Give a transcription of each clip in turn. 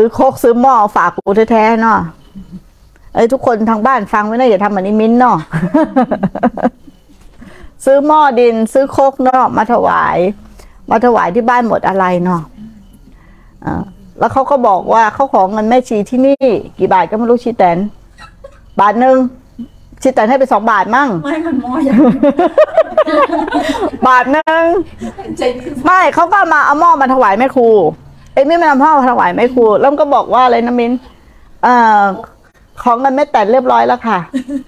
ซื้อโคกซื้อหม้อฝากกูแท้ๆเนาะไอ้ยทุกคนทางบ้านฟังไว้นะอย่าทำเหมือนนี้มิ้นเนาะซื้อหม้อดิน ซื้อโคกเนาะมาถวาย มาถวายที่บ้านหมดอะไรเนาะอ่าแล้วเขาก็บอกว่าเขาขอเงินแม่ชีที่นี่ กี่บาทก็ไม่รู้ชีแตน บาทหนึ่งชีแตนให้ไปสองบาทมั่งไม่มันมออย่างบาทหนึ่งใจดีไม่เขาก็มาเอาหม้อมาถวายแม่ครู เอ้ยไม่มาเอาหม้อมาถวายแม่ครูแล้วมันก็บอกว่าอะไรนะมินเอ่อของเงินแม่แต่เรียบร้อยแล้วค่ะ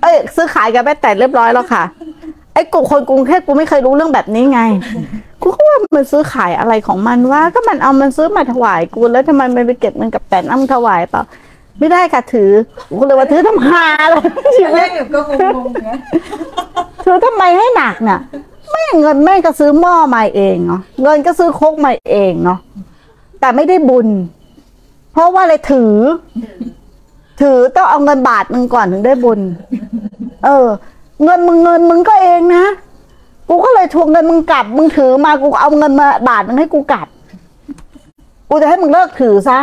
เอ้ย ซื้อขายกับแม่แต่เรียบร้อยแล้วค่ะ ไอ้กูคนกรุงเทพกูไม่เคยรู้เรื่องแบบนี้ไง กูก็ว่ามันซื้อขายอะไรของมันว่า ก็มันเอามันซื้อมาถวายกูแล้วทำไมมันไปเก็บเงินกับแต่น้ำถวายเปล่าไม่ได้ค่ะถือกูเลยว่าถือทำหาอะไรชีแรวิตกอยู่ก็งงๆเนี่ยถือทำไมให้หนักน่ะแม่เงินแม่ก็ซื้อหม้อมาเองเนาะเงินก็ซื้อโคกมาเองเนาะ แต่ไม่ได้บุญ เพราะว่าอะไรถือ ถือต้องเอาเงินบาทหนึ่งก่อนถึงได้บุญ เออ เงินมึงเงินมึงก็เองนะกูก็เลยทวงเงินมึงกลับ มึงถือมากูเอาเงินมาบาทนึงให้กูกลับกูจะให้มึงเลิกถือซะ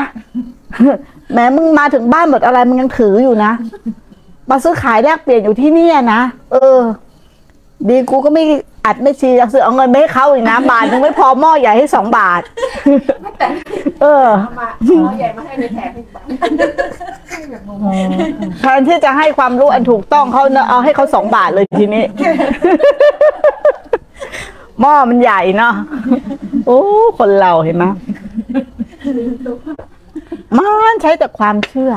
แหม้มึงมาถึงบ้านหมดอะไรมึงยังถืออยู่นะมาซื้อขายแลกเปลี่ยนอยู่ที่นี่นะเออ ดีกูก็ไม่อัดไม่ชีจะซื้อเอาเงินไปให้เขาอีกนะบาทยังไม่พอหม้อใหญ่ให้สองบาทแต่ เออเอามาเอาใหญ่มาให้ในแถมอีกบาทให้แบบงงแทนที่จะให้ความรู้อันถูกต้องเขาเนอะเอาให้เขาสองบาทเลยทีนี้ หม้อมันใหญ่เนาะโอ้คนเราเห็นไหมมันใช้แต่ความเชื่อ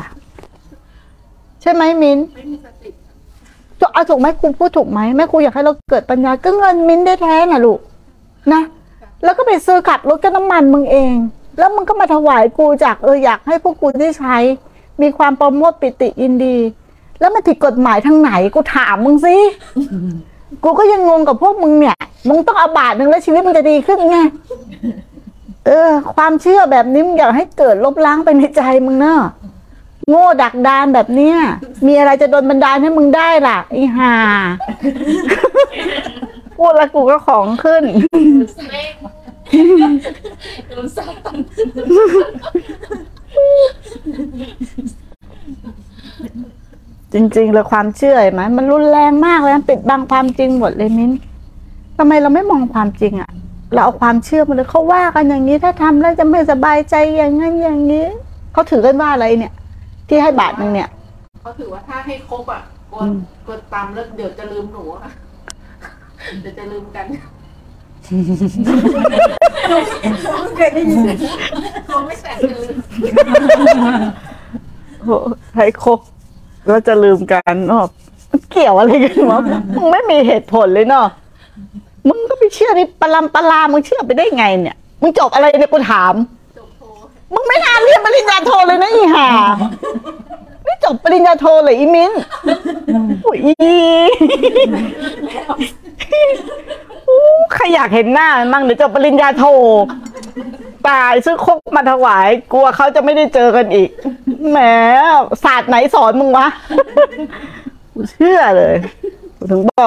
ใช่ไหมมินไม่มีสติถูกเอาถูกไหมครูพูดถูกไหมแม่ครูอยากให้เราเกิดปัญญาก็เงินมินได้แท้น่ะลูกนะแล้วก็ไปซื้อขับรถก็น้ำมันมึงเอง แล้วมึงก็มาถวายกูจากเอออยากให้พวกกูได้ใช้ มีความประโมทปิติยินดี แล้วมันผิดกฎหมายทางไหนกูถามมึงสิกูก็ยังงงกับพวกมึงเนี่ย มึงต้องเอาบาทหนึ่งแล้วชีวิตมึงจะดีขึ้นไงเออ ความเชื่อแบบนี้มึงอยากให้เกิดลบล้างไปในใจมึงเนอะโง่ดักดานแบบเนี้ย มีอะไรจะโดนบันดาลให้มึงได้ล่ะไอีห่าพูดแล้วกูก็ของขึ้น นสาตันจริงๆเลยความเชื่อเห็นไหมมันรุนแรงมากเลยมันปิดบังความจริงหมดเลยมิ้นทำไมเราไม่มองความจริงอะเราเอาความเชื่อมาเลยเขาว่ากันอย่างนี้ถ้าทำแล้วจะไม่สบายใจอย่างนั้นอย่างนี้เขาถือกันว่าอะไรเนี่ย ที่ให้บาทหนึ่งเนี่ยเขาถือว่าถ้าให้ครบอะกลัวอืมกลัวตามแล้วเดี๋ยวจะลืมหนูอะเดี๋ยวจะลืมกัน เคยได้ยินกลัวไม่แตกจะลืมโหให้ครบแล้วจะลืมกันเนาะเกี่ยวอะไรกันวะมึงไม่มีเหตุผลเลยเนาะมึงก็ไปเชื่อนี่ปลำปลามึงเชื่อไปได้ไงเนี่ย มึงจบอะไรเนี่ยกูถาม จบโทมึงไม่น่าเรียนปริญญาโทเลยนะอีห่าไม่จบปริญญาโทเลยอีมิ้นอุ้ยอีอู้ใครอยากเห็นหน้ามันมั่งเดี๋ยวจบปริญญาโท ตายซื้อคกมาถวาย กลัวเขาจะไม่ได้เจอกันอีก แหมศาสตร์ไหนสอนมึงวะ กูเชื่อเลยกูถึงบอก